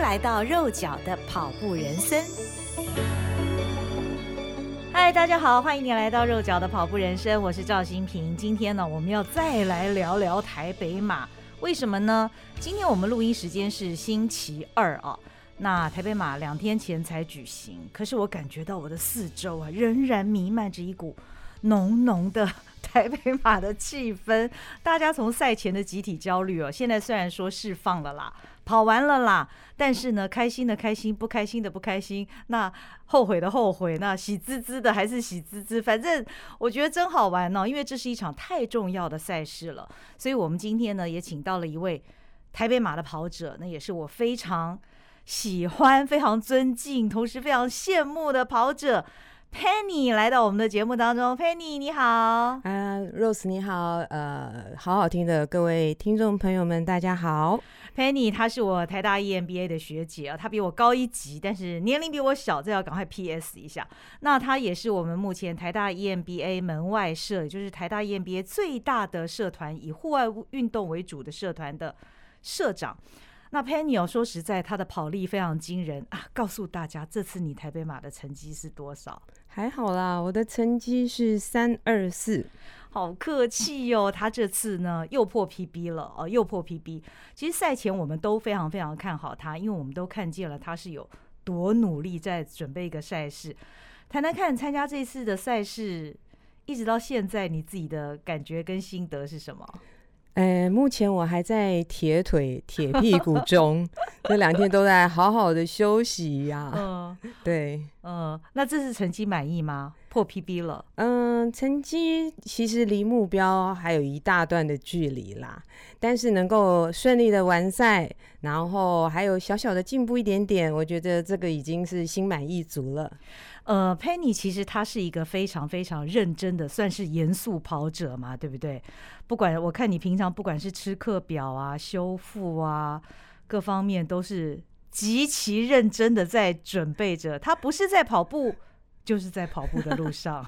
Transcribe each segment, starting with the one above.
来到肉脚的跑步人生。嗨，大家好，欢迎你来到肉脚的跑步人生，我是赵新平。今天呢，我们要再来聊聊台北马，为什么呢？今天我们录音时间是星期二啊，那台北马两天前才举行，可是我感觉到我的四周啊，仍然弥漫着一股浓浓的。台北马的气氛，大家从赛前的集体焦虑哦，现在虽然说释放了啦，跑完了啦，但是呢，开心的开心，不开心的不开心，那后悔的后悔，那喜滋滋的还是喜滋滋，反正我觉得真好玩哦，因为这是一场太重要的赛事了，所以我们今天呢也请到了一位台北马的跑者，那也是我非常喜欢、非常尊敬，同时非常羡慕的跑者。Penny 来到我们的节目当中，Penny 你好，啊、uh,，Rose 你好，呃，好好听的各位听众朋友们，大家好。Penny 她是我台大 EMBA 的学姐啊，她比我高一级，但是年龄比我小，这要赶快 PS 一下。那她也是我们目前台大 EMBA 门外社，就是台大 EMBA 最大的社团，以户外运动为主的社团的社长。那 Penny 哦，说实在，他的跑力非常惊人啊！告诉大家，这次你台北马的成绩是多少？还好啦，我的成绩是三二四，好客气哟、哦。他这次呢又破 PB 了哦，又破 PB。其实赛前我们都非常非常看好他，因为我们都看见了他是有多努力在准备一个赛事。谈谈看参加这次的赛事，一直到现在你自己的感觉跟心得是什么？哎，目前我还在铁腿、铁屁股中，这两天都在好好的休息呀、啊。嗯，对，嗯，那这次成绩满意吗？破 PB 了。嗯，成绩其实离目标还有一大段的距离啦，但是能够顺利的完赛，然后还有小小的进步一点点，我觉得这个已经是心满意足了。呃，Penny 其实他是一个非常非常认真的，算是严肃跑者嘛，对不对？不管我看你平常不管是吃课表啊、修复啊，各方面都是极其认真的在准备着。他不是在跑步。就是在跑步的路上，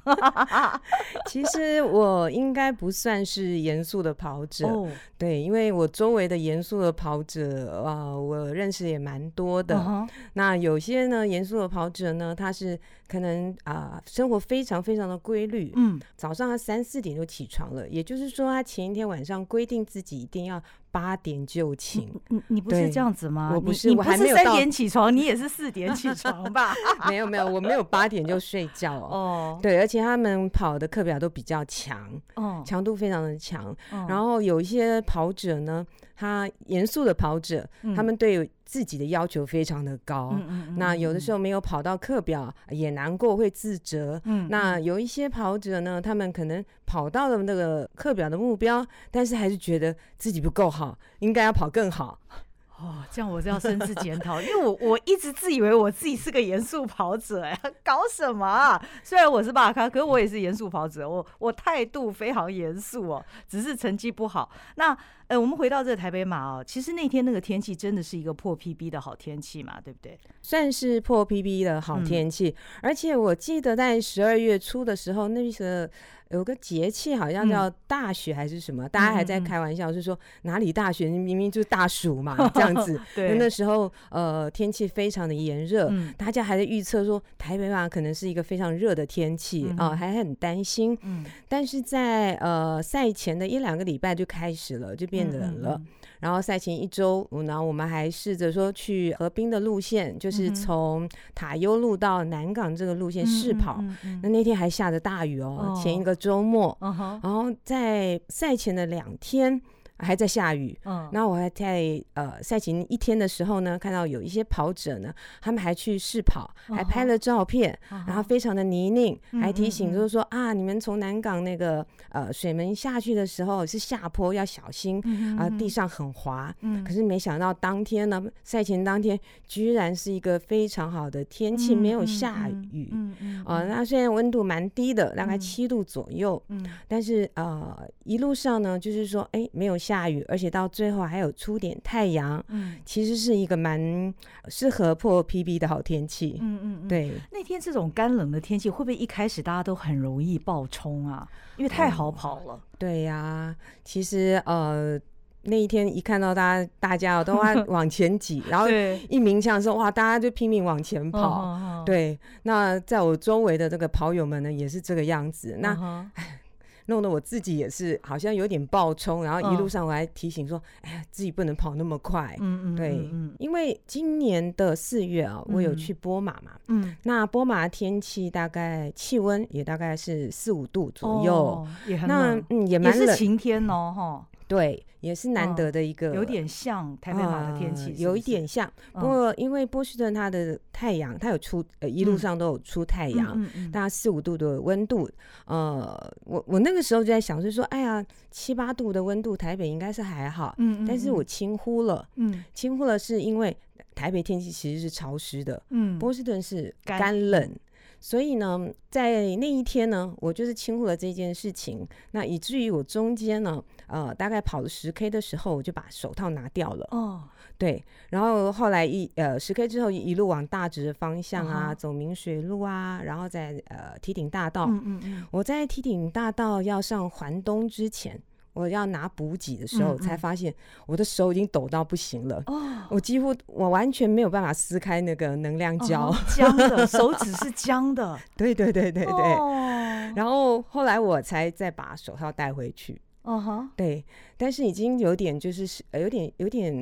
其实我应该不算是严肃的跑者，oh. 对，因为我周围的严肃的跑者啊，我认识也蛮多的。Uh. 那有些呢，严肃的跑者呢，他是可能啊，生活非常非常的规律，嗯，早上他三四点就起床了，也就是说，他前一天晚上规定自己一定要。八点就寝，你你不是这样子吗？我不是，你我还没有三点起床，你也是四点起床吧？没有没有，我没有八点就睡觉哦。对，而且他们跑的课表都比较强，哦，强度非常的强。然后有一些跑者呢，他严肃的跑者，嗯、他们对自己的要求非常的高。那有的时候没有跑到课表，也难过，会自责。嗯，那有一些跑者呢，他们可能跑到了那个课表的目标，但是还是觉得自己不够好，应该要跑更好。哦，这样我就要深自检讨，因为我我一直自以为我自己是个严肃跑者，哎，搞什么啊？虽然我是大咖，可是我也是严肃跑者，我我态度非常严肃哦，只是成绩不好。那呃，我们回到这个台北马哦，其实那天那个天气真的是一个破 PB 的好天气嘛，对不对？算是破 PB 的好天气，嗯，而且我记得在十二月初的时候，那个。有个节气好像叫大雪还是什么，嗯、大家还在开玩笑，是说哪里大雪？明明就是大暑嘛，这样子。对，那时候呃天气非常的炎热，嗯，大家还在预测说台北嘛可能是一个非常热的天气啊、嗯呃，还很担心。嗯，但是在呃赛前的一两个礼拜就开始了，就变冷了。然后赛前一周，然后我们还试着说去河滨的路线，就是从塔悠路到南港这个路线试跑。那那天还下着大雨哦，哦前一个周末。哦、然后在赛前的两天。还在下雨，嗯，那我还在呃赛前一天的时候呢，看到有一些跑者呢，他们还去试跑，还拍了照片，哦、然后非常的泥泞、嗯，还提醒就是说、嗯嗯、啊，你们从南港那个呃水门下去的时候是下坡要小心，啊、地上很滑，嗯，可是没想到当天呢，赛前当天居然是一个非常好的天气，嗯、没有下雨，嗯嗯，啊、呃，那虽然温度蛮低的，大概七度左右，嗯，但是呃一路上呢，就是说哎没有下。下雨，而且到最后还有出点太阳，嗯，其实是一个蛮适合破 PB 的好天气，嗯嗯，对。那天这种干冷的天气，会不会一开始大家都很容易爆冲啊？因为太好跑了。哦、对呀、啊，其实呃，那一天一看到大家，大家都往 往前挤，然后一鸣枪的时候，哇，大家就拼命往前跑。对，那在我周围的这个跑友们呢，也是这个样子。那。弄得我自己也是好像有点爆冲，然后一路上我还提醒说：“哎呀，自己不能跑那么快。”嗯嗯，对，因为今年的四月啊，我有去波马嘛，嗯，那波马的天气大概气温也大概是四五度左右，也很冷，嗯，也蛮冷，也是晴天哦，哈。对，也是难得的一个，有点像台北马的天气，有一点像。不过因为波士顿它的太阳，它有出，呃，一路上都有出太阳，大概四五度的温度。呃，我我那个时候就在想，就是说，哎呀，七八度的温度，台北应该是还好。嗯，但是我轻忽了，嗯，轻忽了，是因为台北天气其实是潮湿的，嗯，波士顿是干冷。所以呢，在那一天呢，我就是轻忽了这件事情，那以至于我中间呢，呃，大概跑了十 K 的时候，我就把手套拿掉了。哦，对，然后后来一呃十 K 之后，一路往大直的方向啊，哦、走明水路啊，然后在呃梯顶大道。嗯嗯嗯，我在梯顶大道要上环东之前。我要拿补给的时候，才发现我的手已经抖到不行了。哦，我几乎我完全没有办法撕开那个能量胶，僵的，手指是僵的。对对对对对。然后后来我才再把手套带回去。哦哈，对，但是已经有点就是有点有点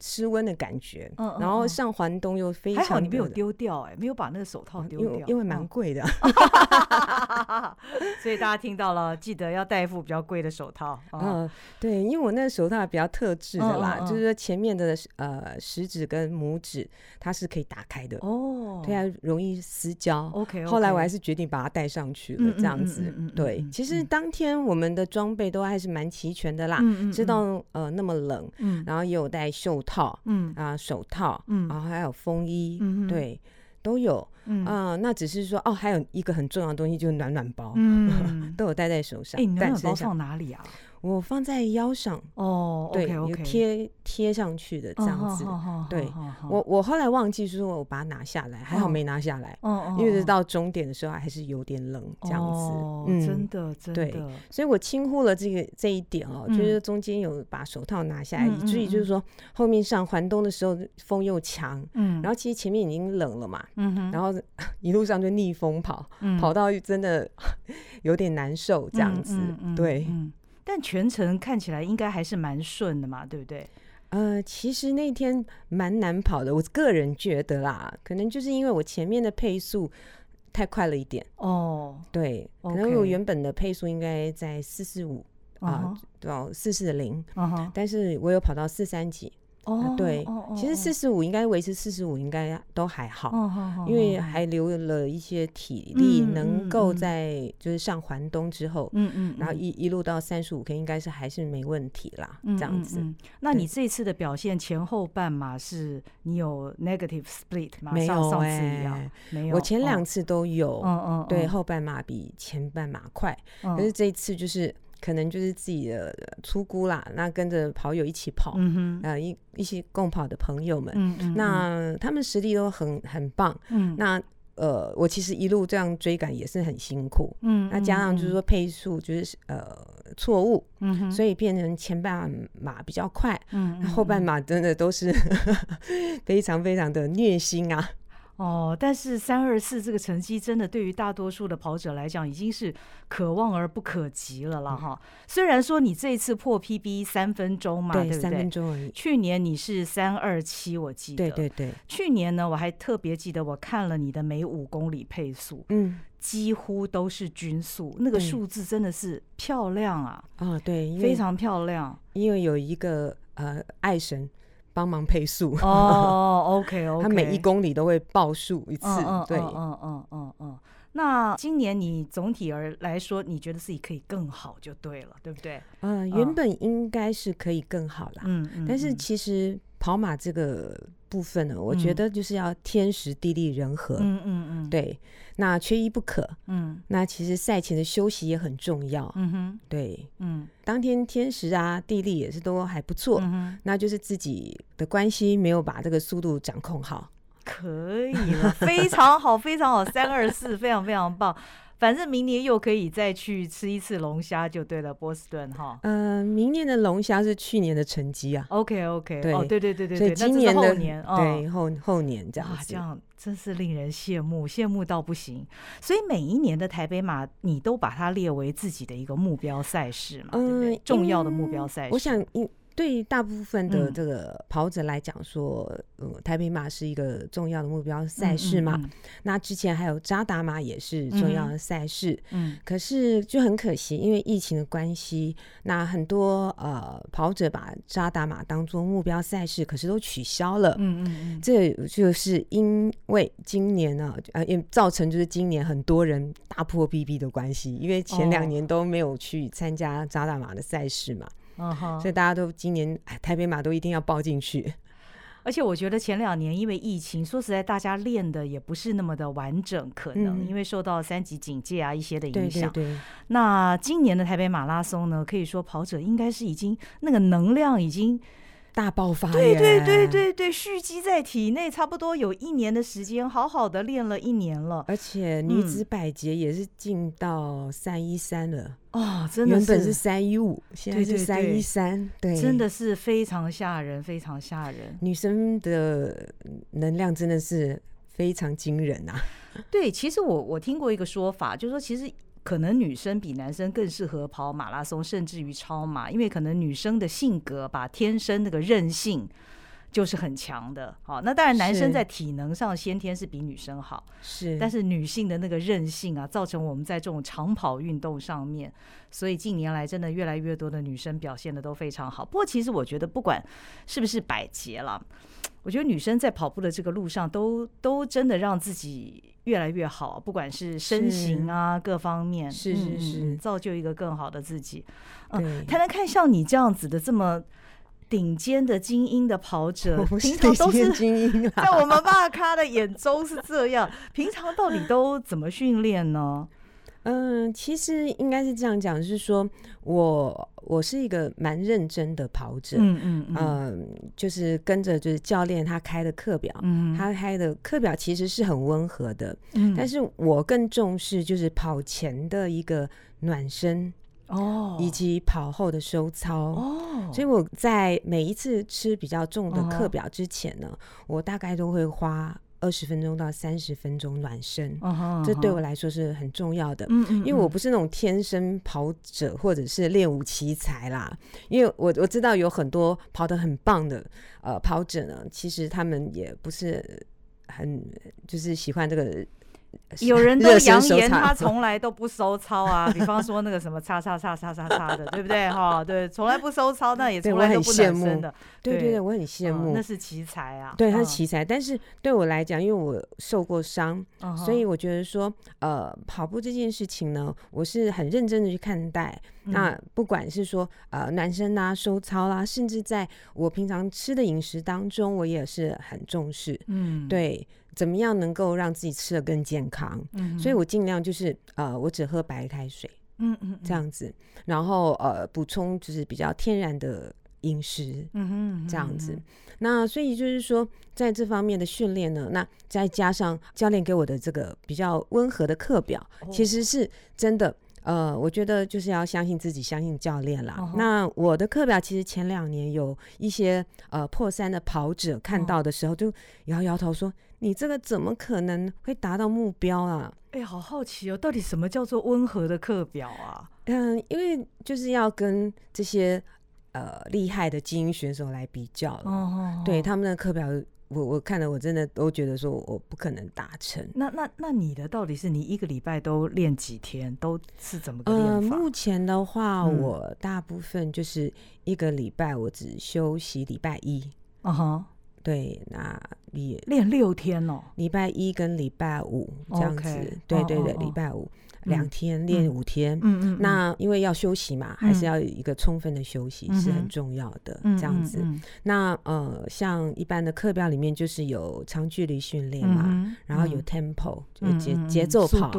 失温的感觉，嗯，然后上环东又非常，还好你没有丢掉，哎，没有把那个手套丢掉，因为蛮贵的，所以大家听到了，记得要戴一副比较贵的手套。嗯，对，因为我那个手套比较特制的啦，就是说前面的呃食指跟拇指它是可以打开的。哦，对啊，容易撕胶。OK，后来我还是决定把它戴上去了，这样子。对，其实当天我们的装备都还是。蛮齐全的啦，知道呃那么冷，嗯，然后也有戴袖套，嗯啊手套，嗯，然后还有风衣，嗯对，都有，嗯啊、呃，那只是说哦，还有一个很重要的东西就是暖暖包，嗯，都有带在手上。哎、欸，暖暖包放哪里啊？我放在腰上哦，对，有贴贴上去的这样子。对，我我后来忘记说，我把它拿下来，还好没拿下来。哦，因为到终点的时候还是有点冷这样子。哦，真的真的。对，所以我轻忽了这个这一点哦，就是中间有把手套拿下来，以至于就是说后面上环东的时候风又强，嗯，然后其实前面已经冷了嘛，嗯，然后一路上就逆风跑，跑到真的有点难受这样子，对。但全程看起来应该还是蛮顺的嘛，对不对？呃，其实那天蛮难跑的，我个人觉得啦，可能就是因为我前面的配速太快了一点哦。对可能我原本的配速应该在四四五啊，到四四零，但是我有跑到四三几。哦，对，其实四十五应该维持四十五应该都还好，因为还留了一些体力，能够在就是上环东之后，嗯嗯，然后一一路到三十五 K 应该是还是没问题啦，这样子。那你这次的表现前后半马是你有 negative split 吗？没有哎，没有，我前两次都有，嗯嗯，对，后半马比前半马快，可是这一次就是。可能就是自己的出估啦，那跟着跑友一起跑，嗯哼，呃，一一起共跑的朋友们，嗯嗯，那他们实力都很很棒，嗯，那呃，我其实一路这样追赶也是很辛苦，嗯，那加上就是说配速就是呃错误，嗯，所以变成前半马比较快，嗯，后半马真的都是 非常非常的虐心啊。哦，但是三二四这个成绩真的对于大多数的跑者来讲已经是可望而不可及了啦哈。嗯、虽然说你这一次破 PB 三分钟嘛，对，对不对？三分钟而已。去年你是三二七，我记得。对对对。去年呢，我还特别记得我看了你的每五公里配速，嗯，几乎都是均速，那个数字真的是漂亮啊！啊、哦，对，非常漂亮。因为有一个呃爱神。帮忙配速哦，OK OK，他每一公里都会报数一次，对，嗯嗯嗯嗯。那今年你总体而来说，你觉得自己可以更好就对了，对不对？呃，原本应该是可以更好啦，嗯嗯。但是其实跑马这个部分呢，我觉得就是要天时地利人和，嗯嗯嗯，对。那缺一不可，嗯，那其实赛前的休息也很重要，嗯哼，对，嗯，当天天时啊、地利也是都还不错，嗯，那就是自己的关系没有把这个速度掌控好，可以了，非常好，非常好，三二四，非常非常棒。反正明年又可以再去吃一次龙虾就对了，波士顿哈。嗯、呃，明年的龙虾是去年的成绩啊。OK OK，对、哦、对对对对，所以今年的后年、哦、对后后年这样子，这样真是令人羡慕，羡慕到不行。所以每一年的台北马，你都把它列为自己的一个目标赛事嘛，嗯、对不对？重要的目标赛事，我想对大部分的这个跑者来讲说，嗯，呃、台北马是一个重要的目标赛事嘛。嗯嗯嗯、那之前还有扎达马也是重要的赛事，嗯，可是就很可惜，因为疫情的关系，那很多呃跑者把扎达马当做目标赛事，可是都取消了。嗯嗯嗯，这就是因为今年呢，呃，也造成就是今年很多人大破 BB 的关系，因为前两年都没有去参加扎达马的赛事嘛。嗯哼，所以大家都今年台北马都一定要报进去。而且我觉得前两年因为疫情，说实在，大家练的也不是那么的完整，可能因为受到三级警戒啊一些的影响。对对对。那今年的台北马拉松呢，可以说跑者应该是已经那个能量已经。大爆发，对对对对对，蓄积在体内，差不多有一年的时间，好好的练了一年了。而且女子百节也是进到三一三了哦，真的是，原本是三一五，现在是三一三，对，真的是非常吓人，非常吓人。女生的能量真的是非常惊人啊！对，其实我我听过一个说法，就是说其实。可能女生比男生更适合跑马拉松，甚至于超马，因为可能女生的性格把，天生那个韧性就是很强的。好，那当然男生在体能上先天是比女生好，是，但是女性的那个韧性啊，造成我们在这种长跑运动上面，所以近年来真的越来越多的女生表现的都非常好。不过其实我觉得，不管是不是百捷了，我觉得女生在跑步的这个路上都，都都真的让自己。越来越好，不管是身形啊，各方面，是是是、嗯，造就一个更好的自己。嗯，才能看像你这样子的这么顶尖的精英的跑者，平常都是精英，在我们大咖的眼中是这样。平常到底都怎么训练呢？嗯，其实应该是这样讲，就是说我我是一个蛮认真的跑者，嗯嗯嗯、呃，就是跟着就是教练他开的课表，嗯，他开的课表其实是很温和的，嗯，但是我更重视就是跑前的一个暖身哦，以及跑后的收操哦，所以我在每一次吃比较重的课表之前呢，哦、我大概都会花。二十分钟到三十分钟暖身，uh huh, uh huh. 这对我来说是很重要的。嗯嗯，因为我不是那种天生跑者或者是练武奇才啦。因为我我知道有很多跑得很棒的呃跑者呢，其实他们也不是很就是喜欢这个。有人都扬言他从来都不收操啊，比方说那个什么叉叉叉叉叉叉的，对不对？哈，对，从来不收操，那也从来都不暖身的。对对对，我很羡慕，那是奇才啊。对，他是奇才，但是对我来讲，因为我受过伤，所以我觉得说，呃，跑步这件事情呢，我是很认真的去看待。那不管是说呃男生啊、收操啦，甚至在我平常吃的饮食当中，我也是很重视。嗯，对。怎么样能够让自己吃的更健康？嗯，所以我尽量就是呃，我只喝白开水，嗯嗯，这样子，然后呃，补充就是比较天然的饮食，嗯哼，这样子。那所以就是说，在这方面的训练呢，那再加上教练给我的这个比较温和的课表，其实是真的。呃，我觉得就是要相信自己，相信教练啦。Uh huh. 那我的课表其实前两年有一些呃破三的跑者看到的时候，就摇摇头说：“ uh. 你这个怎么可能会达到目标啊？”哎、欸，好好奇哦，到底什么叫做温和的课表啊？嗯，因为就是要跟这些呃厉害的精英选手来比较了。Uh huh. 对他们的课表。我我看了，我真的都觉得说我不可能达成。那那那你的到底是你一个礼拜都练几天？都是怎么个练法？呃，目前的话，嗯、我大部分就是一个礼拜我只休息礼拜一。啊哈、uh，huh. 对，那你练六天哦，礼拜一跟礼拜五这样子。Okay. 对对对，礼拜五。Oh, oh, oh. 两天练五天，嗯嗯，那因为要休息嘛，还是要有一个充分的休息是很重要的，这样子。那呃，像一般的课表里面就是有长距离训练嘛，然后有 tempo 就节节奏跑，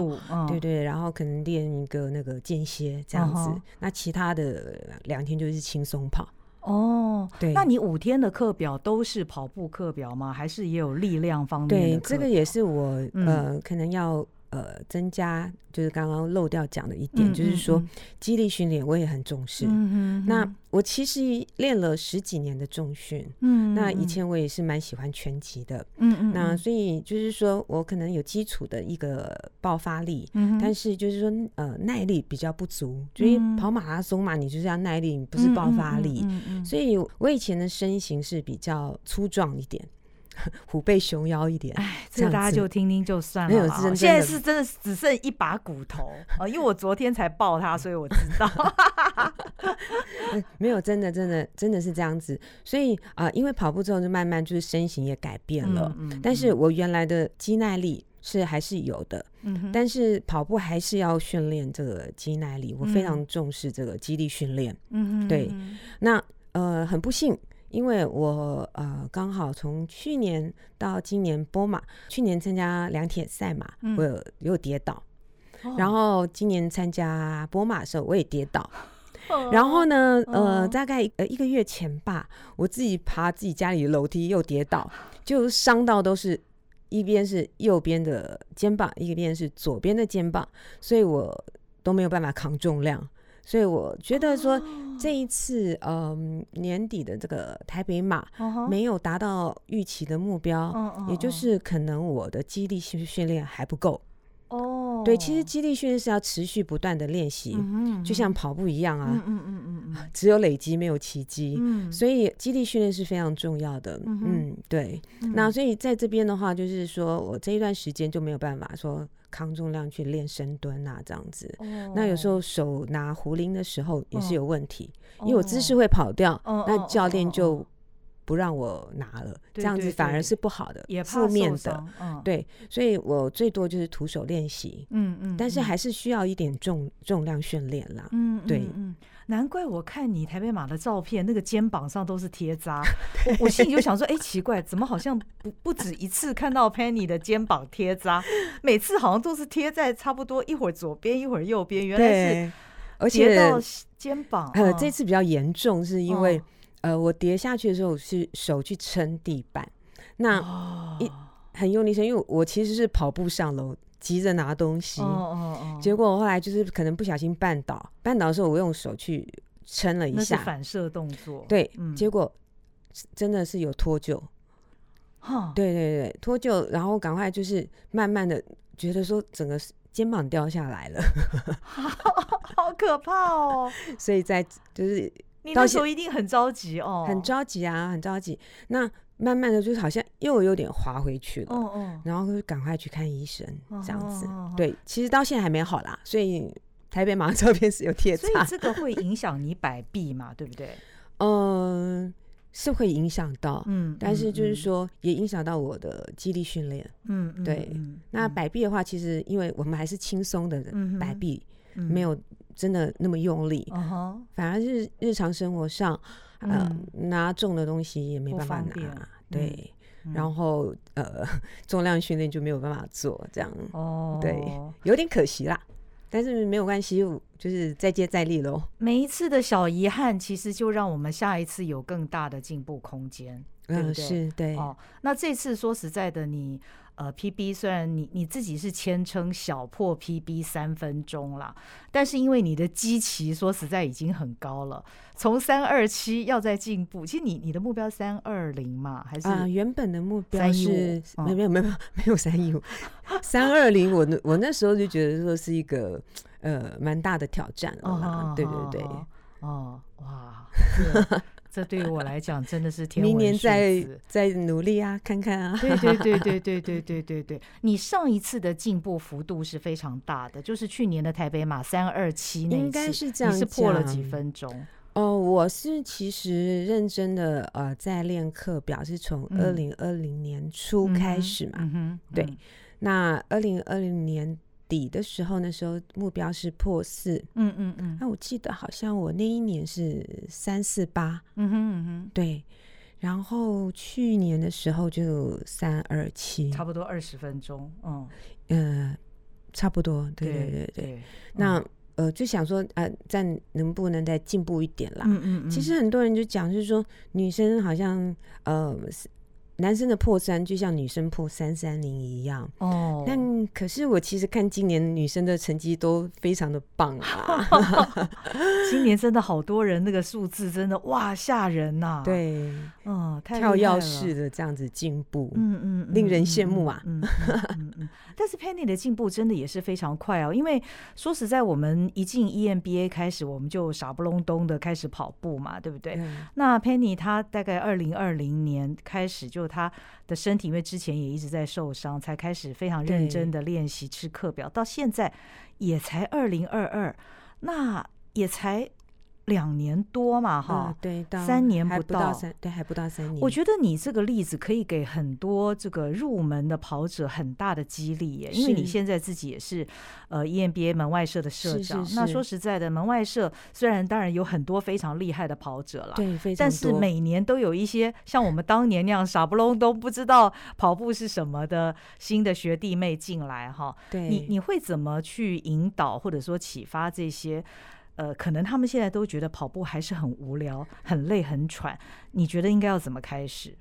对对，然后可能练一个那个间歇这样子。那其他的两天就是轻松跑。哦，对，那你五天的课表都是跑步课表吗？还是也有力量方面的？对，这个也是我呃可能要。呃增加，就是刚刚漏掉讲的一点，嗯、就是说肌力训练我也很重视。嗯、那我其实练了十几年的重训，嗯，那以。前我也是蛮喜欢拳击的，嗯嗯，那所以就是说我可能有基础的一个爆发力，嗯，但是就是说呃耐力比较不足，所以跑马拉松嘛，你就是要耐力，不是爆发力，嗯嗯，所以我以前的身形是比较粗壮一点。虎背熊腰一点，哎，这个大家就听听就算了。没有，现在是真的只剩一把骨头啊！因为我昨天才抱他，所以我知道。没有，真的，真的，真的是这样子。所以啊、呃，因为跑步之后，就慢慢就是身形也改变了。嗯嗯、但是我原来的肌耐力是还是有的。嗯、但是跑步还是要训练这个肌耐力，我非常重视这个肌力训练。嗯哼对。那呃，很不幸。因为我呃刚好从去年到今年波马，去年参加两铁赛嘛，嗯、我有有跌倒，哦、然后今年参加波马的时候我也跌倒，哦、然后呢呃大概呃一个月前吧，我自己爬自己家里的楼梯又跌倒，就伤到都是一边是右边的肩膀，一边是左边的肩膀，所以我都没有办法扛重量。所以我觉得说这一次，嗯，年底的这个台北马没有达到预期的目标，也就是可能我的激励训训练还不够。哦，对，其实肌力训练是要持续不断的练习，就像跑步一样啊，嗯嗯嗯 只有累积没有奇迹，所以肌力训练是非常重要的。嗯，对。那所以在这边的话，就是说我这一段时间就没有办法说。扛重量去练深蹲啊，这样子。Oh. 那有时候手拿壶铃的时候也是有问题，oh. 因为我姿势会跑掉，oh. 那教练就不让我拿了，oh. 这样子反而是不好的，也负面的。Oh. 对，所以我最多就是徒手练习。嗯嗯，但是还是需要一点重重量训练啦。嗯，对。嗯难怪我看你台北马的照片，那个肩膀上都是贴扎，我我心里就想说，哎，奇怪，怎么好像不不止一次看到 Penny 的肩膀贴扎，每次好像都是贴在差不多一会儿左边一会儿右边，原来是而且到肩膀。呃，这次比较严重，是因为呃，我跌下去的时候是手去撑地板，那一很用力撑，因为我其实是跑步上楼。急着拿东西，结果我后来就是可能不小心绊倒，绊倒的时候我用手去撑了一下，反射动作，对，结果真的是有脱臼，对对对，脱臼，然后赶快就是慢慢的觉得说整个肩膀掉下来了，好可怕哦，所以在就是你那时候一定很着急哦，很着急啊，很着急，那。慢慢的，就是好像又有点滑回去了，哦哦，然后就赶快去看医生，这样子。对，其实到现在还没好啦，所以台北马照片是有贴。所以这个会影响你摆臂嘛，对不对？嗯，是会影响到，嗯，但是就是说也影响到我的肌力训练，嗯，对。那摆臂的话，其实因为我们还是轻松的摆臂，没有真的那么用力，反而是日常生活上。呃，拿重的东西也没办法拿，对，然后呃，重量训练就没有办法做，这样，哦，对，有点可惜啦，但是没有关系，就是再接再厉喽。每一次的小遗憾，其实就让我们下一次有更大的进步空间，对不对？是，对。哦，那这次说实在的，你。呃，PB 虽然你你自己是谦称小破 PB 三分钟啦，但是因为你的基期说实在已经很高了，从三二七要再进步，其实你你的目标三二零嘛，还是啊、呃？原本的目标是没有没有没有没有三一五三二零，我我那时候就觉得说是一个呃蛮大的挑战了啦，对对对，哦哇。这对于我来讲真的是天文。明年再再努力啊，看看啊。对对 对对对对对对对。你上一次的进步幅度是非常大的，就是去年的台北马三二七那一次，应该是这样。你是破了几分钟？哦，我是其实认真的呃，在练课表是从二零二零年初开始嘛。嗯哼。对，那二零二零年。底的时候，那时候目标是破四，嗯嗯嗯。那我记得好像我那一年是三四八，嗯哼嗯哼，对。然后去年的时候就三二七，差不多二十分钟，嗯呃，差不多，对对对对。那呃，就想说呃，再能不能再进步一点啦？嗯嗯嗯。其实很多人就讲，就是说女生好像呃。男生的破三就像女生破三三零一样哦。但可是我其实看今年女生的成绩都非常的棒啊，今年真的好多人那个数字真的哇吓人呐、啊。对，嗯，太跳跃式的这样子进步，嗯嗯，令人羡慕啊。嗯嗯嗯嗯。但是 Penny 的进步真的也是非常快哦，因为说实在，我们一进 EMBA 开始，我们就傻不隆咚的开始跑步嘛，对不对？嗯、那 Penny 她大概二零二零年开始，就她的身体因为之前也一直在受伤，才开始非常认真的练习吃课表，到现在也才二零二二，那也才。两年多嘛，哈、嗯，对，三年不到，对，还不到三年。我觉得你这个例子可以给很多这个入门的跑者很大的激励耶，因为你现在自己也是呃 EMBA 门外社的社长。是是是，那说实在的，门外社虽然当然有很多非常厉害的跑者了，对，非常多，但是每年都有一些像我们当年那样傻不隆咚不知道跑步是什么的新的学弟妹进来哈。对，你你会怎么去引导或者说启发这些？呃，可能他们现在都觉得跑步还是很无聊、很累、很喘。你觉得应该要怎么开始？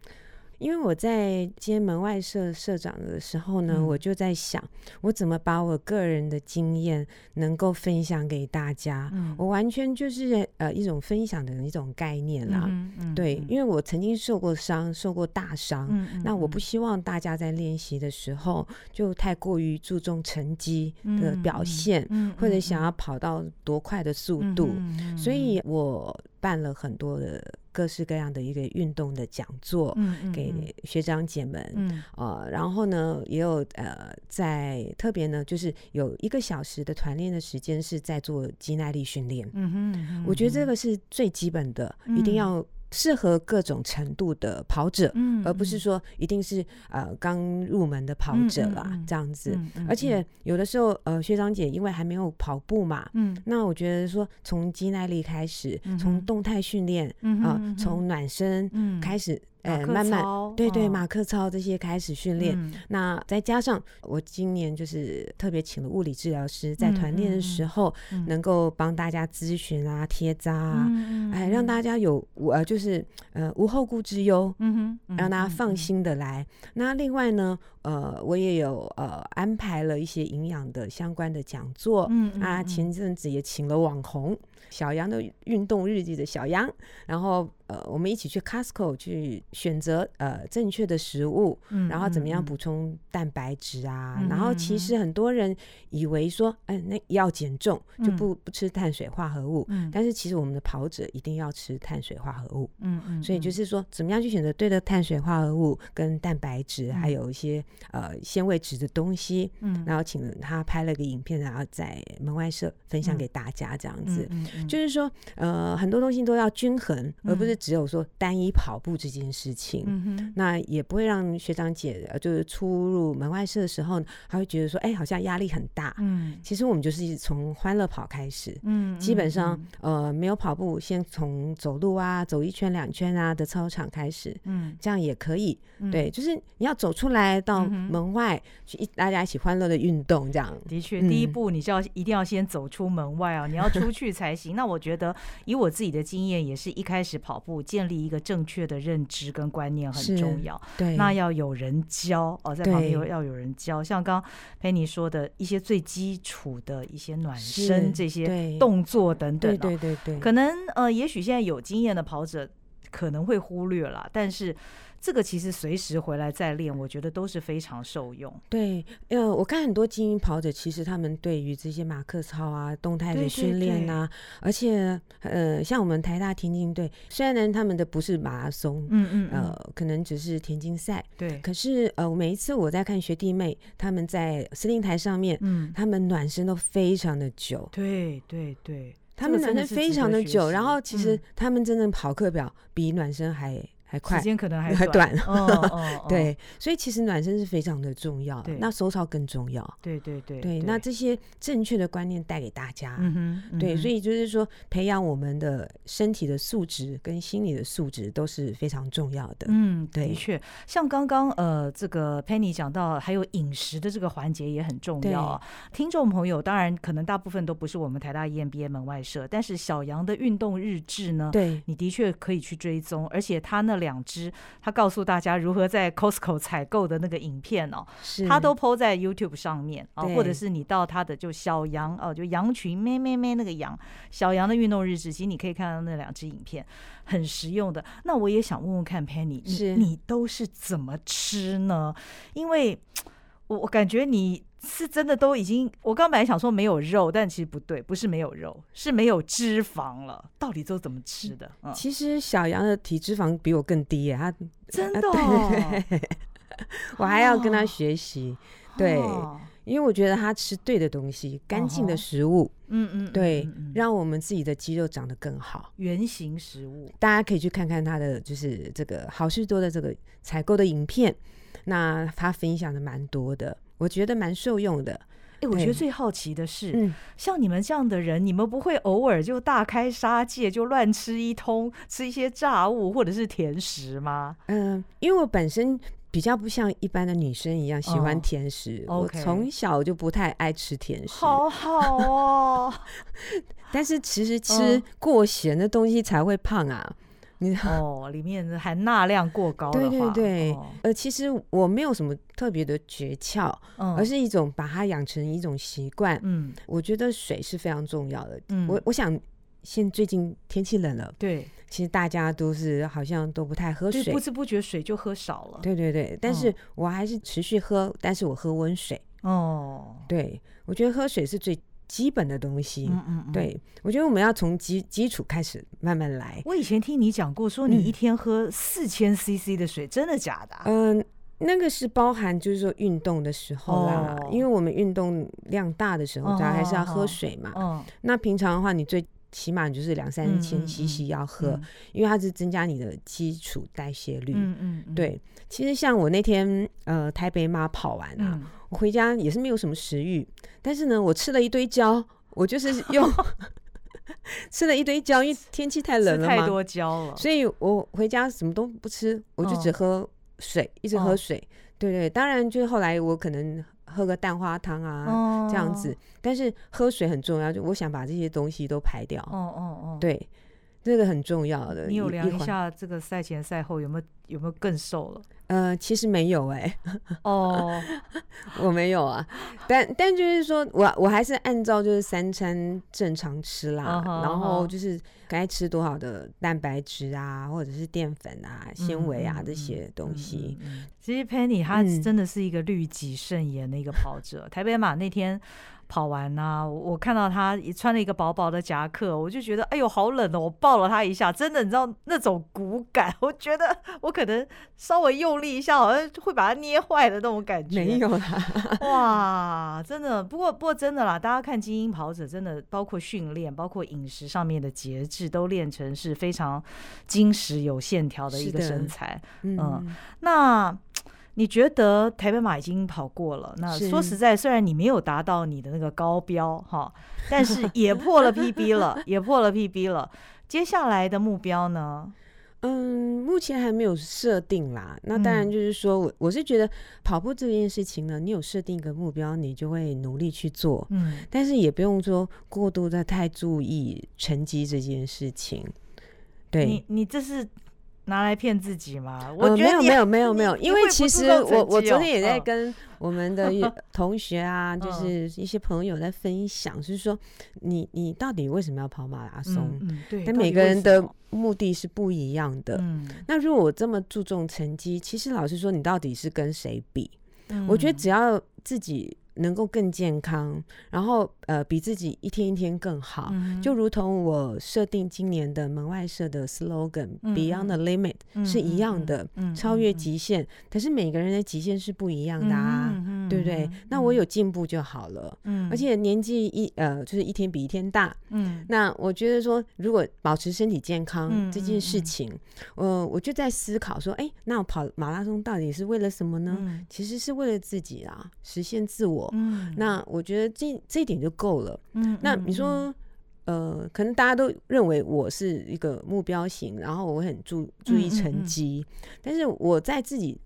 因为我在接门外社社长的时候呢，嗯、我就在想，我怎么把我个人的经验能够分享给大家。嗯、我完全就是呃一种分享的一种概念啦。对，因为我曾经受过伤，受过大伤。嗯、那我不希望大家在练习的时候就太过于注重成绩的表现，嗯、或者想要跑到多快的速度。嗯、所以我办了很多的。各式各样的一个运动的讲座，给学长姐们，呃，然后呢，也有呃，在特别呢，就是有一个小时的团练的时间是在做肌耐力训练。嗯哼，我觉得这个是最基本的，嗯、一定要。适合各种程度的跑者，嗯，而不是说一定是呃刚入门的跑者啦，这样子。嗯嗯、而且有的时候，呃，学长姐因为还没有跑步嘛，嗯，那我觉得说从肌耐力开始，从、嗯、动态训练，啊，从暖身开始。呃，慢慢对对，马克操这些开始训练。嗯、那再加上我今年就是特别请了物理治疗师，在团练的时候能够帮大家咨询啊、贴扎啊，嗯、哎，让大家有呃就是呃无后顾之忧，嗯哼，嗯让大家放心的来。嗯、那另外呢，呃，我也有呃安排了一些营养的相关的讲座，嗯啊，前。阵子也请了网红小杨的运动日记的小杨，然后。呃，我们一起去 Costco 去选择呃正确的食物，嗯、然后怎么样补充蛋白质啊？嗯、然后其实很多人以为说，哎、呃，那要减重就不不吃碳水化合物，嗯、但是其实我们的跑者一定要吃碳水化合物，嗯嗯，所以就是说，怎么样去选择对的碳水化合物跟蛋白质，嗯、还有一些呃纤维质的东西，嗯，然后请他拍了个影片，然后在门外社分享给大家，这样子，嗯嗯嗯、就是说，呃，很多东西都要均衡，而不是。只有说单一跑步这件事情，嗯、哼那也不会让学长姐就是出入门外社的时候，他会觉得说，哎，好像压力很大。嗯，其实我们就是从欢乐跑开始，嗯，基本上、嗯、呃没有跑步，先从走路啊，走一圈两圈啊的操场开始，嗯，这样也可以。嗯、对，就是你要走出来到门外去一大家一起欢乐的运动，这样。的确，嗯、第一步你就要一定要先走出门外啊，你要出去才行。那我觉得以我自己的经验，也是一开始跑步建立一个正确的认知跟观念很重要。对，那要有人教哦，在旁边要有人教。像刚佩妮说的一些最基础的一些暖身这些动作等等、哦，对对对对，可能呃，也许现在有经验的跑者可能会忽略了，但是。这个其实随时回来再练，我觉得都是非常受用。对，呃，我看很多精英跑者，其实他们对于这些马克操啊、动态的训练啊，而且呃，像我们台大田径队，虽然呢他们的不是马拉松，嗯，嗯嗯，呃，可能只是田径赛，对。可是呃，每一次我在看学弟妹他们在司令台上面，嗯，他们暖身都非常的久，对对对，他们暖身非常的久，然后其实他们真的跑课表比暖身还。还快，时间可能还 还短，对，所以其实暖身是非常的重要，那收操更重要，对对对对，那这些正确的观念带给大家，嗯哼对，所以就是说培养我们的身体的素质跟心理的素质都是非常重要的，嗯，的确，像刚刚呃这个 Penny 讲到，还有饮食的这个环节也很重要啊。听众朋友，当然可能大部分都不是我们台大 EMBA 门外社，但是小杨的运动日志呢，对，你的确可以去追踪，而且他那。两支，他告诉大家如何在 Costco 采购的那个影片哦，是他都 po 在 YouTube 上面啊，或者是你到他的就小羊哦，就羊群咩咩咩那个羊，小羊的运动日志，其实你可以看到那两支影片，很实用的。那我也想问问看 Penny，是你你都是怎么吃呢？因为 我我感觉你。是真的都已经，我刚本来想说没有肉，但其实不对，不是没有肉，是没有脂肪了。到底都怎么吃的？嗯、其实小杨的体脂肪比我更低耶，他真的、哦对对对，我还要跟他学习。哦、对，因为我觉得他吃对的东西，干净的食物，嗯嗯，对，让我们自己的肌肉长得更好。原型食物，大家可以去看看他的，就是这个好事多的这个采购的影片，那他分享的蛮多的。我觉得蛮受用的。哎、欸，我觉得最好奇的是，嗯、像你们这样的人，你们不会偶尔就大开杀戒，就乱吃一通，吃一些炸物或者是甜食吗？嗯、呃，因为我本身比较不像一般的女生一样喜欢甜食，哦、我从小就不太爱吃甜食。好好哦，但是其实吃过咸的东西才会胖啊。你 哦，里面含钠量过高的话，对对对，哦、呃，其实我没有什么特别的诀窍，嗯、而是一种把它养成一种习惯。嗯，我觉得水是非常重要的。嗯，我我想现最近天气冷了，对，其实大家都是好像都不太喝水，不知不觉水就喝少了。对对对，但是我还是持续喝，嗯、但是我喝温水。哦，对，我觉得喝水是最。基本的东西，嗯嗯，嗯对，我觉得我们要从基基础开始慢慢来。我以前听你讲过，说你一天喝四千 CC 的水，嗯、真的假的？嗯、呃，那个是包含就是说运动的时候啦，哦、因为我们运动量大的时候，大家还是要喝水嘛。那平常的话，你最起码就是两三千 CC 要喝，嗯嗯、因为它是增加你的基础代谢率。嗯嗯，嗯对。其实像我那天呃台北马跑完啊。嗯我回家也是没有什么食欲，但是呢，我吃了一堆胶，我就是用 吃了一堆胶，因为天气太冷了嘛，太多胶了，所以我回家什么都不吃，我就只喝水，哦、一直喝水。哦、对对，当然就是后来我可能喝个蛋花汤啊、哦、这样子，但是喝水很重要，就我想把这些东西都排掉。哦哦哦，对，这个很重要的。你有量一下这个赛前赛后有没有有没有更瘦了？呃，其实没有哎、欸，哦，我没有啊，但但就是说我我还是按照就是三餐正常吃啦，uh huh, 然后就是该吃多少的蛋白质啊，或者是淀粉啊、纤维啊、嗯、这些东西。嗯嗯嗯、其实 Penny 她真的是一个律己慎言的一个跑者，嗯、台北马那天。跑完呐、啊，我看到他穿了一个薄薄的夹克，我就觉得哎呦好冷哦，我抱了他一下，真的你知道那种骨感，我觉得我可能稍微用力一下，好像会把它捏坏的那种感觉。没有啦，哇，真的，不过不过真的啦，大家看精英跑者，真的包括训练，包括饮食上面的节制，都练成是非常精实有线条的一个身材。嗯，嗯，那。你觉得台北马已经跑过了？那说实在，虽然你没有达到你的那个高标哈，但是也破了 PB 了，也破了 PB 了。接下来的目标呢？嗯，目前还没有设定啦。那当然就是说，我我是觉得跑步这件事情呢，你有设定一个目标，你就会努力去做。嗯，但是也不用说过度的太注意成绩这件事情。对，你你这是。拿来骗自己吗？我觉得没有没有没有，因为其实我我昨天也在跟 我们的 同学啊，就是一些朋友在分享，就是说你你到底为什么要跑马拉松？嗯对，但每个人的目的是不一样的。嗯那如果我这么注重成绩，其实老实说，你到底是跟谁比？我觉得只要自己。能够更健康，然后呃，比自己一天一天更好，嗯、就如同我设定今年的门外社的 slogan、嗯、Beyond the Limit、嗯、是一样的，嗯、超越极限。可是每个人的极限是不一样的啊，嗯、对不对？那我有进步就好了。嗯，而且年纪一呃，就是一天比一天大。嗯，那我觉得说，如果保持身体健康这件事情，呃、我就在思考说，哎，那我跑马拉松到底是为了什么呢？嗯、其实是为了自己啊，实现自我。嗯，那我觉得这这一点就够了。嗯，那你说，呃，可能大家都认为我是一个目标型，然后我很注注意成绩。嗯嗯嗯，但是我在自己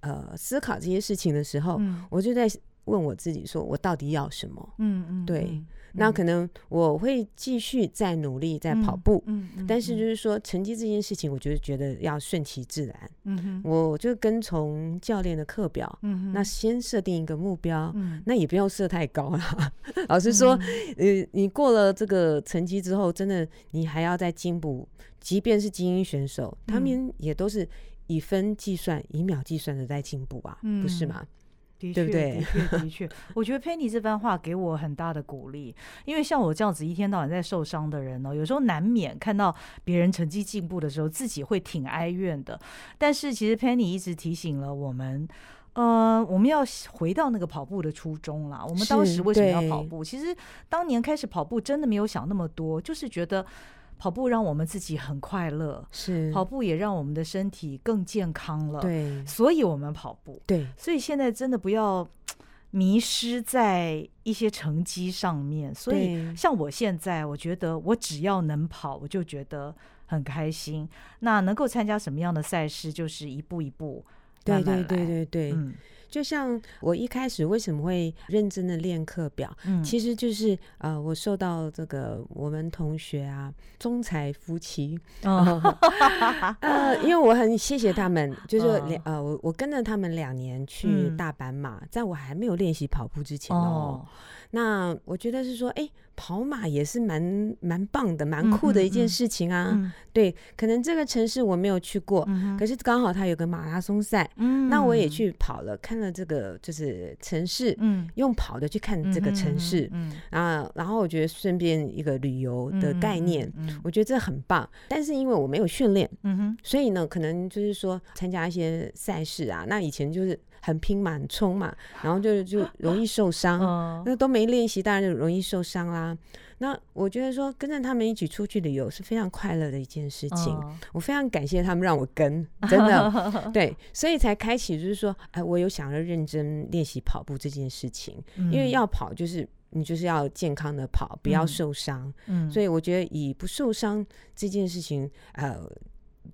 呃思考这些事情的时候，嗯、我就在问我自己，说我到底要什么？嗯嗯，对。嗯那可能我会继续再努力再跑步，嗯，嗯，嗯，但是就是说成绩这件事情，我就是觉得要顺其自然，嗯哼，我就跟从教练的课表，嗯哼，那先设定一个目标，嗯，那也不要设太高啦。老实说，呃，你过了这个成绩之后，真的你还要再进步，即便是精英选手，他们也都是以分计算、以秒计算的在进步啊，不是吗？的确？的确，的确，我觉得 Penny 这番话给我很大的鼓励，因为像我这样子一天到晚在受伤的人呢，有时候难免看到别人成绩进步的时候，自己会挺哀怨的。但是其实 Penny 一直提醒了我们，呃，我们要回到那个跑步的初衷啦。我们当时为什么要跑步？其实当年开始跑步，真的没有想那么多，就是觉得。跑步让我们自己很快乐，是跑步也让我们的身体更健康了，对，所以我们跑步，对，所以现在真的不要迷失在一些成绩上面。所以像我现在，我觉得我只要能跑，我就觉得很开心。那能够参加什么样的赛事，就是一步一步慢慢来，对对对对对，嗯。就像我一开始为什么会认真的练课表，嗯，其实就是呃，我受到这个我们同学啊，中财夫妻，哦、呃，因为我很谢谢他们，就是呃，我我跟着他们两年去大阪马，嗯、在我还没有练习跑步之前哦。哦那我觉得是说，哎、欸，跑马也是蛮蛮棒的，蛮酷的一件事情啊。嗯嗯、对，可能这个城市我没有去过，嗯、可是刚好它有个马拉松赛，嗯、那我也去跑了，看了这个就是城市，嗯、用跑的去看这个城市，嗯，啊，然后我觉得顺便一个旅游的概念，我觉得这很棒。但是因为我没有训练，嗯，所以呢，可能就是说参加一些赛事啊，那以前就是。很拼嘛，很冲嘛，然后就就容易受伤，嗯、那都没练习，当然就容易受伤啦。那我觉得说跟着他们一起出去旅游是非常快乐的一件事情，嗯、我非常感谢他们让我跟，真的，对，所以才开启就是说，哎，我有想要认真练习跑步这件事情，嗯、因为要跑就是你就是要健康的跑，不要受伤，所以我觉得以不受伤这件事情，呃，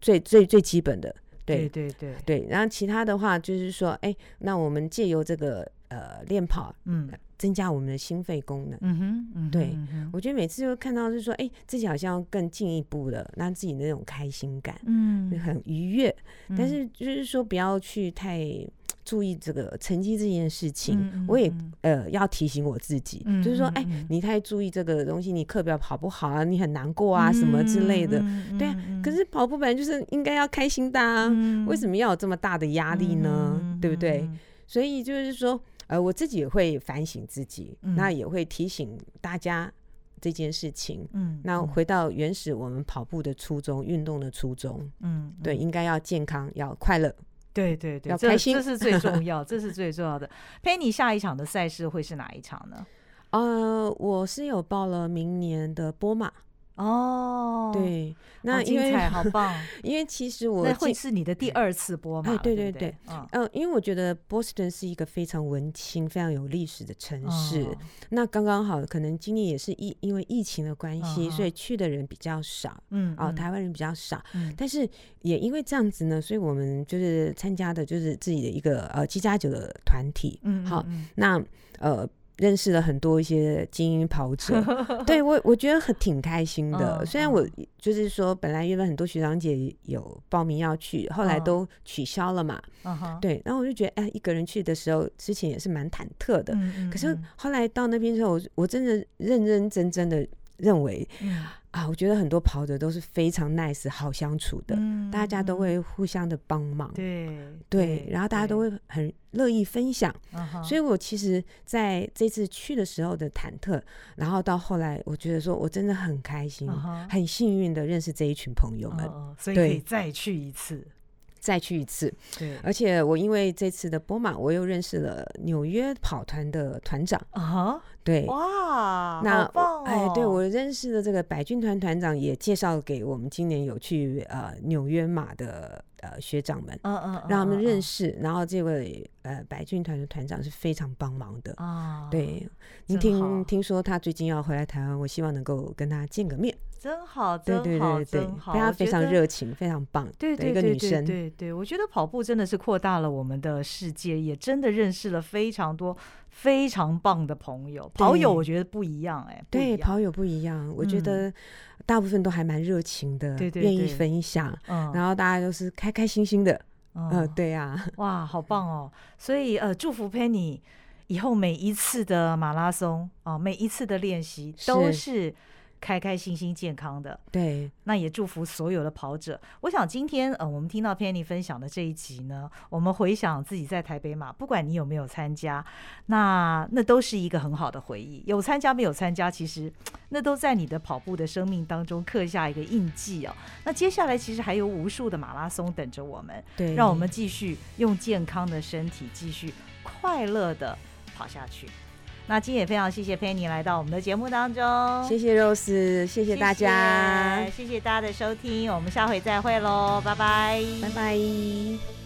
最最最基本的。对对对对，然后其他的话就是说，哎，那我们借由这个呃练跑，嗯，增加我们的心肺功能，嗯哼，嗯哼对，嗯、我觉得每次就看到就是说，哎，自己好像更进一步了，让自己那种开心感，嗯，很愉悦，嗯、但是就是说不要去太。注意这个成绩这件事情，我也呃要提醒我自己，嗯、就是说，哎、欸，你太注意这个东西，你课表跑不好啊，你很难过啊，什么之类的，嗯、对啊。嗯、可是跑步本来就是应该要开心的啊，嗯、为什么要有这么大的压力呢？嗯、对不对？所以就是说，呃，我自己也会反省自己，嗯、那也会提醒大家这件事情。嗯，那回到原始我们跑步的初衷，运动的初衷，嗯，对，应该要健康，要快乐。对对对，这这是最重 要，这是最重要的。Penny 下一场的赛事会是哪一场呢？呃，我是有报了明年的波马。哦，对，那因为好 棒，因为其实我那会是你的第二次播嘛，哎，对对对，嗯，因为我觉得波士顿是一个非常文青、非常有历史的城市，那刚刚好，可能今年也是疫因为疫情的关系，所以去的人比较少，嗯，哦，台湾人比较少，但是也因为这样子呢，所以我们就是参加的就是自己的一个呃七加九的团体，嗯，好，那呃。认识了很多一些精英跑者，对我我觉得很挺开心的。虽然我就是说，本来原本很多学长姐有报名要去，后来都取消了嘛。对，然后我就觉得，哎，一个人去的时候，之前也是蛮忐忑的。可是后来到那边之后，我我真的认认真真的认为。啊，我觉得很多跑者都是非常 nice、好相处的，嗯、大家都会互相的帮忙，对对，然后大家都会很乐意分享，所以我其实在这次去的时候的忐忑，然后到后来，我觉得说我真的很开心，很幸运的认识这一群朋友们，哦、所以可以再去一次。再去一次，对，而且我因为这次的波马，我又认识了纽约跑团的团长。啊，对，哇，那哎，对我认识的这个百军团团长也介绍给我们今年有去呃纽约马的呃学长们，嗯嗯，让他们认识。然后这位呃白军团的团长是非常帮忙的。啊。对，你听听说他最近要回来台湾，我希望能够跟他见个面。真好，真好，对对对对真好，非常热情，非常棒。对对对对对，一个女生，对对，我觉得跑步真的是扩大了我们的世界，也真的认识了非常多非常棒的朋友。跑友我觉得不一样，哎，对，跑友不一样。我觉得大部分都还蛮热情的，对对，愿意分享，嗯然后大家都是开开心心的。嗯，对呀，哇，好棒哦！所以呃，祝福 Penny 以后每一次的马拉松啊，每一次的练习都是。开开心心、健康的，对，那也祝福所有的跑者。我想今天，呃，我们听到 Penny 分享的这一集呢，我们回想自己在台北马，不管你有没有参加，那那都是一个很好的回忆。有参加没有参加，其实 那都在你的跑步的生命当中刻下一个印记哦。那接下来其实还有无数的马拉松等着我们，对，让我们继续用健康的身体继续快乐的跑下去。那今天也非常谢谢 Penny 来到我们的节目当中，谢谢 Rose，谢谢大家，谢谢，谢谢大家的收听，我们下回再会喽，拜拜，拜拜。